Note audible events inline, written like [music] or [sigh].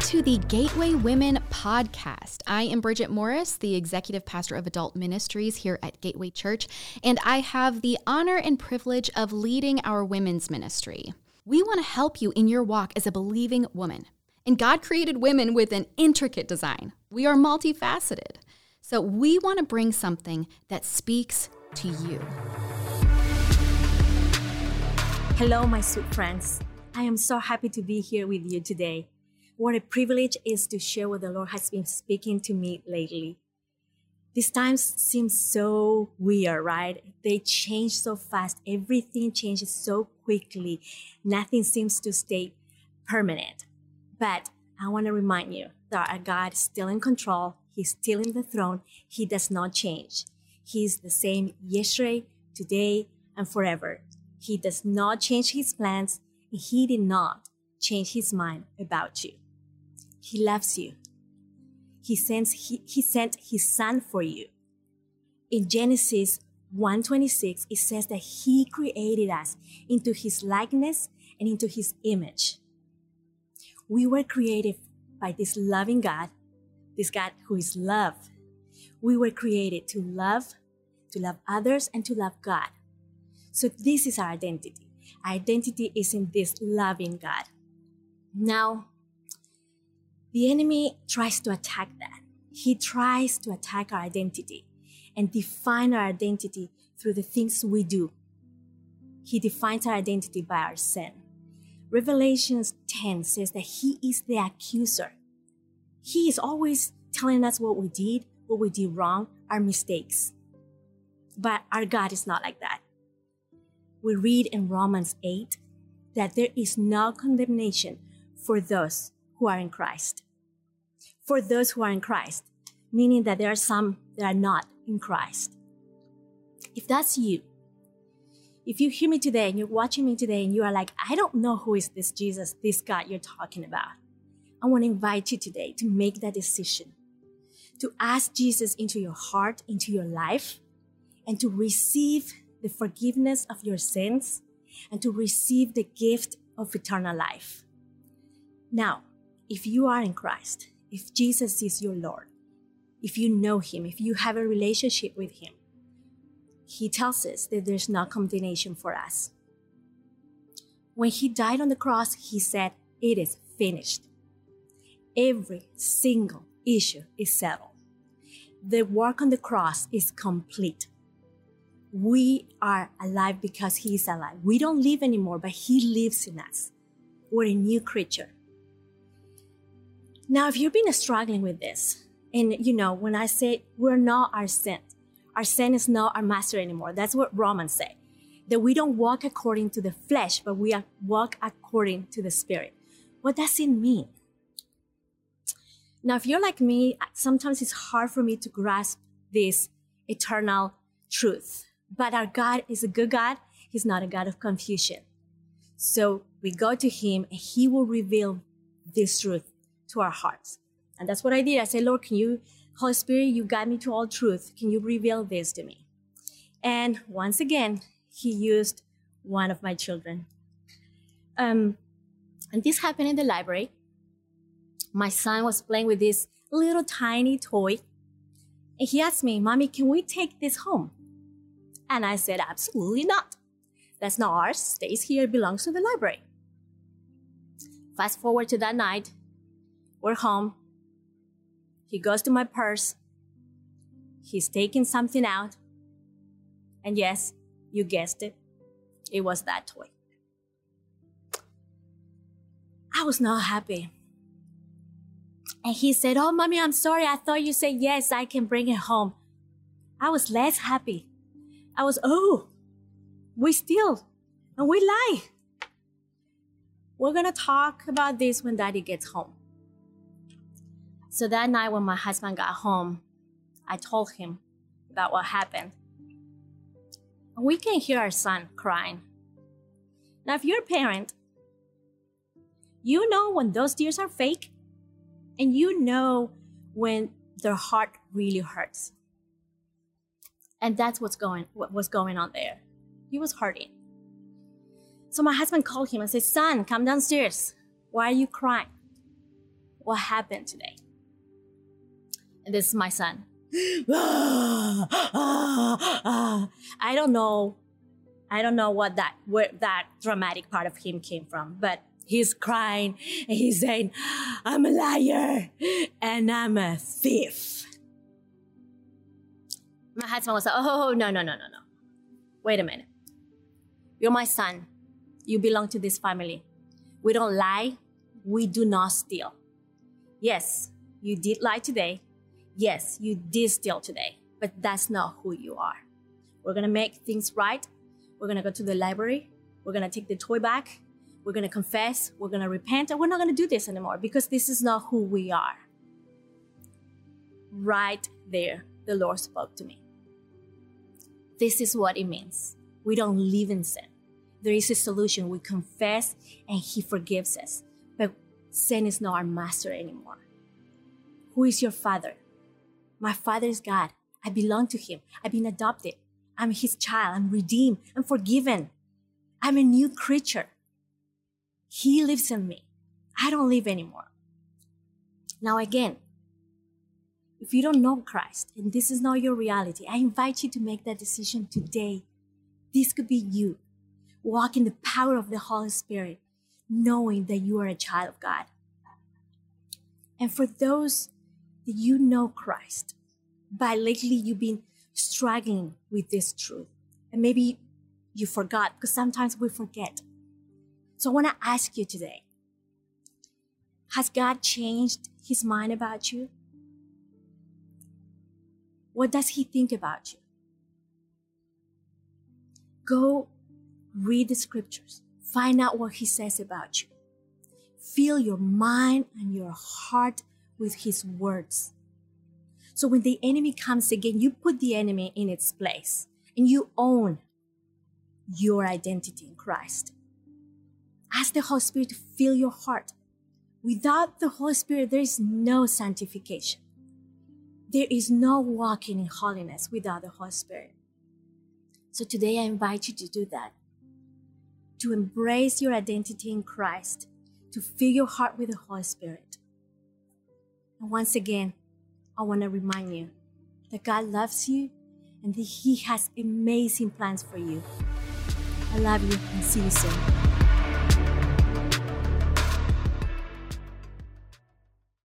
to the Gateway Women podcast. I am Bridget Morris, the executive pastor of adult ministries here at Gateway Church, and I have the honor and privilege of leading our women's ministry. We want to help you in your walk as a believing woman. And God created women with an intricate design. We are multifaceted. So we want to bring something that speaks to you. Hello, my sweet friends. I am so happy to be here with you today. What a privilege is to share what the Lord has been speaking to me lately. These times seem so weird, right? They change so fast. Everything changes so quickly. Nothing seems to stay permanent. But I want to remind you that our God is still in control. He's still in the throne. He does not change. He's the same yesterday, today, and forever. He does not change his plans. He did not change his mind about you. He loves you. He sends he, he sent his son for you. In Genesis 1:26 it says that he created us into his likeness and into his image. We were created by this loving God, this God who is love. We were created to love, to love others and to love God. So this is our identity. Our identity is in this loving God. Now, the enemy tries to attack that. He tries to attack our identity and define our identity through the things we do. He defines our identity by our sin. Revelations 10 says that he is the accuser. He is always telling us what we did, what we did wrong, our mistakes. But our God is not like that. We read in Romans 8 that there is no condemnation for those who are in Christ. For those who are in Christ, meaning that there are some that are not in Christ. If that's you, if you hear me today and you're watching me today and you are like, I don't know who is this Jesus, this God you're talking about, I want to invite you today to make that decision, to ask Jesus into your heart, into your life, and to receive the forgiveness of your sins and to receive the gift of eternal life. Now, if you are in Christ, if Jesus is your Lord, if you know Him, if you have a relationship with Him, He tells us that there's no condemnation for us. When He died on the cross, He said, It is finished. Every single issue is settled. The work on the cross is complete. We are alive because He is alive. We don't live anymore, but He lives in us. We're a new creature. Now, if you've been struggling with this, and you know, when I say we're not our sin, our sin is not our master anymore. That's what Romans say. That we don't walk according to the flesh, but we walk according to the spirit. What does it mean? Now, if you're like me, sometimes it's hard for me to grasp this eternal truth. But our God is a good God. He's not a God of confusion. So we go to Him and He will reveal this truth to our hearts. And that's what I did. I said, Lord, can you, Holy Spirit, you guide me to all truth. Can you reveal this to me? And once again, he used one of my children. Um, and this happened in the library. My son was playing with this little tiny toy. And he asked me, Mommy, can we take this home? And I said, Absolutely not. That's not ours. Stays here, belongs to the library. Fast forward to that night, we're home. He goes to my purse. He's taking something out. And yes, you guessed it. It was that toy. I was not happy. And he said, Oh, mommy, I'm sorry. I thought you said yes, I can bring it home. I was less happy. I was, oh, we steal and we lie. We're going to talk about this when daddy gets home. So that night when my husband got home, I told him about what happened. We can hear our son crying. Now, if you're a parent, you know when those tears are fake, and you know when their heart really hurts. And that's what's going what was going on there. He was hurting. So my husband called him and said, Son, come downstairs. Why are you crying? what happened today? This is my son. [gasps] I don't know. I don't know what that where that dramatic part of him came from, but he's crying and he's saying, "I'm a liar and I'm a thief." My husband was like, "Oh no no no no no! Wait a minute. You're my son. You belong to this family. We don't lie. We do not steal. Yes, you did lie today. Yes, you did steal today, but that's not who you are. We're gonna make things right. We're gonna go to the library. We're gonna take the toy back. We're gonna confess. We're gonna repent, and we're not gonna do this anymore because this is not who we are. Right there, the Lord spoke to me. This is what it means. We don't live in sin. There is a solution. We confess and He forgives us. But sin is not our master anymore. Who is your father? My father is God. I belong to Him. I've been adopted. I'm His child. I'm redeemed. I'm forgiven. I'm a new creature. He lives in me. I don't live anymore. Now, again, if you don't know Christ and this is not your reality, I invite you to make that decision today. This could be you. Walk in the power of the Holy Spirit, knowing that you are a child of God. And for those that you know Christ, but lately you've been struggling with this truth, and maybe you forgot because sometimes we forget. So I want to ask you today Has God changed his mind about you? What does he think about you? Go read the scriptures, find out what he says about you. Fill your mind and your heart with his words. So when the enemy comes again, you put the enemy in its place and you own your identity in Christ. Ask the Holy Spirit to fill your heart. Without the Holy Spirit, there is no sanctification. There is no walking in holiness without the Holy Spirit. So today I invite you to do that. To embrace your identity in Christ, to fill your heart with the Holy Spirit. And once again, I want to remind you that God loves you and that He has amazing plans for you. I love you and see you soon.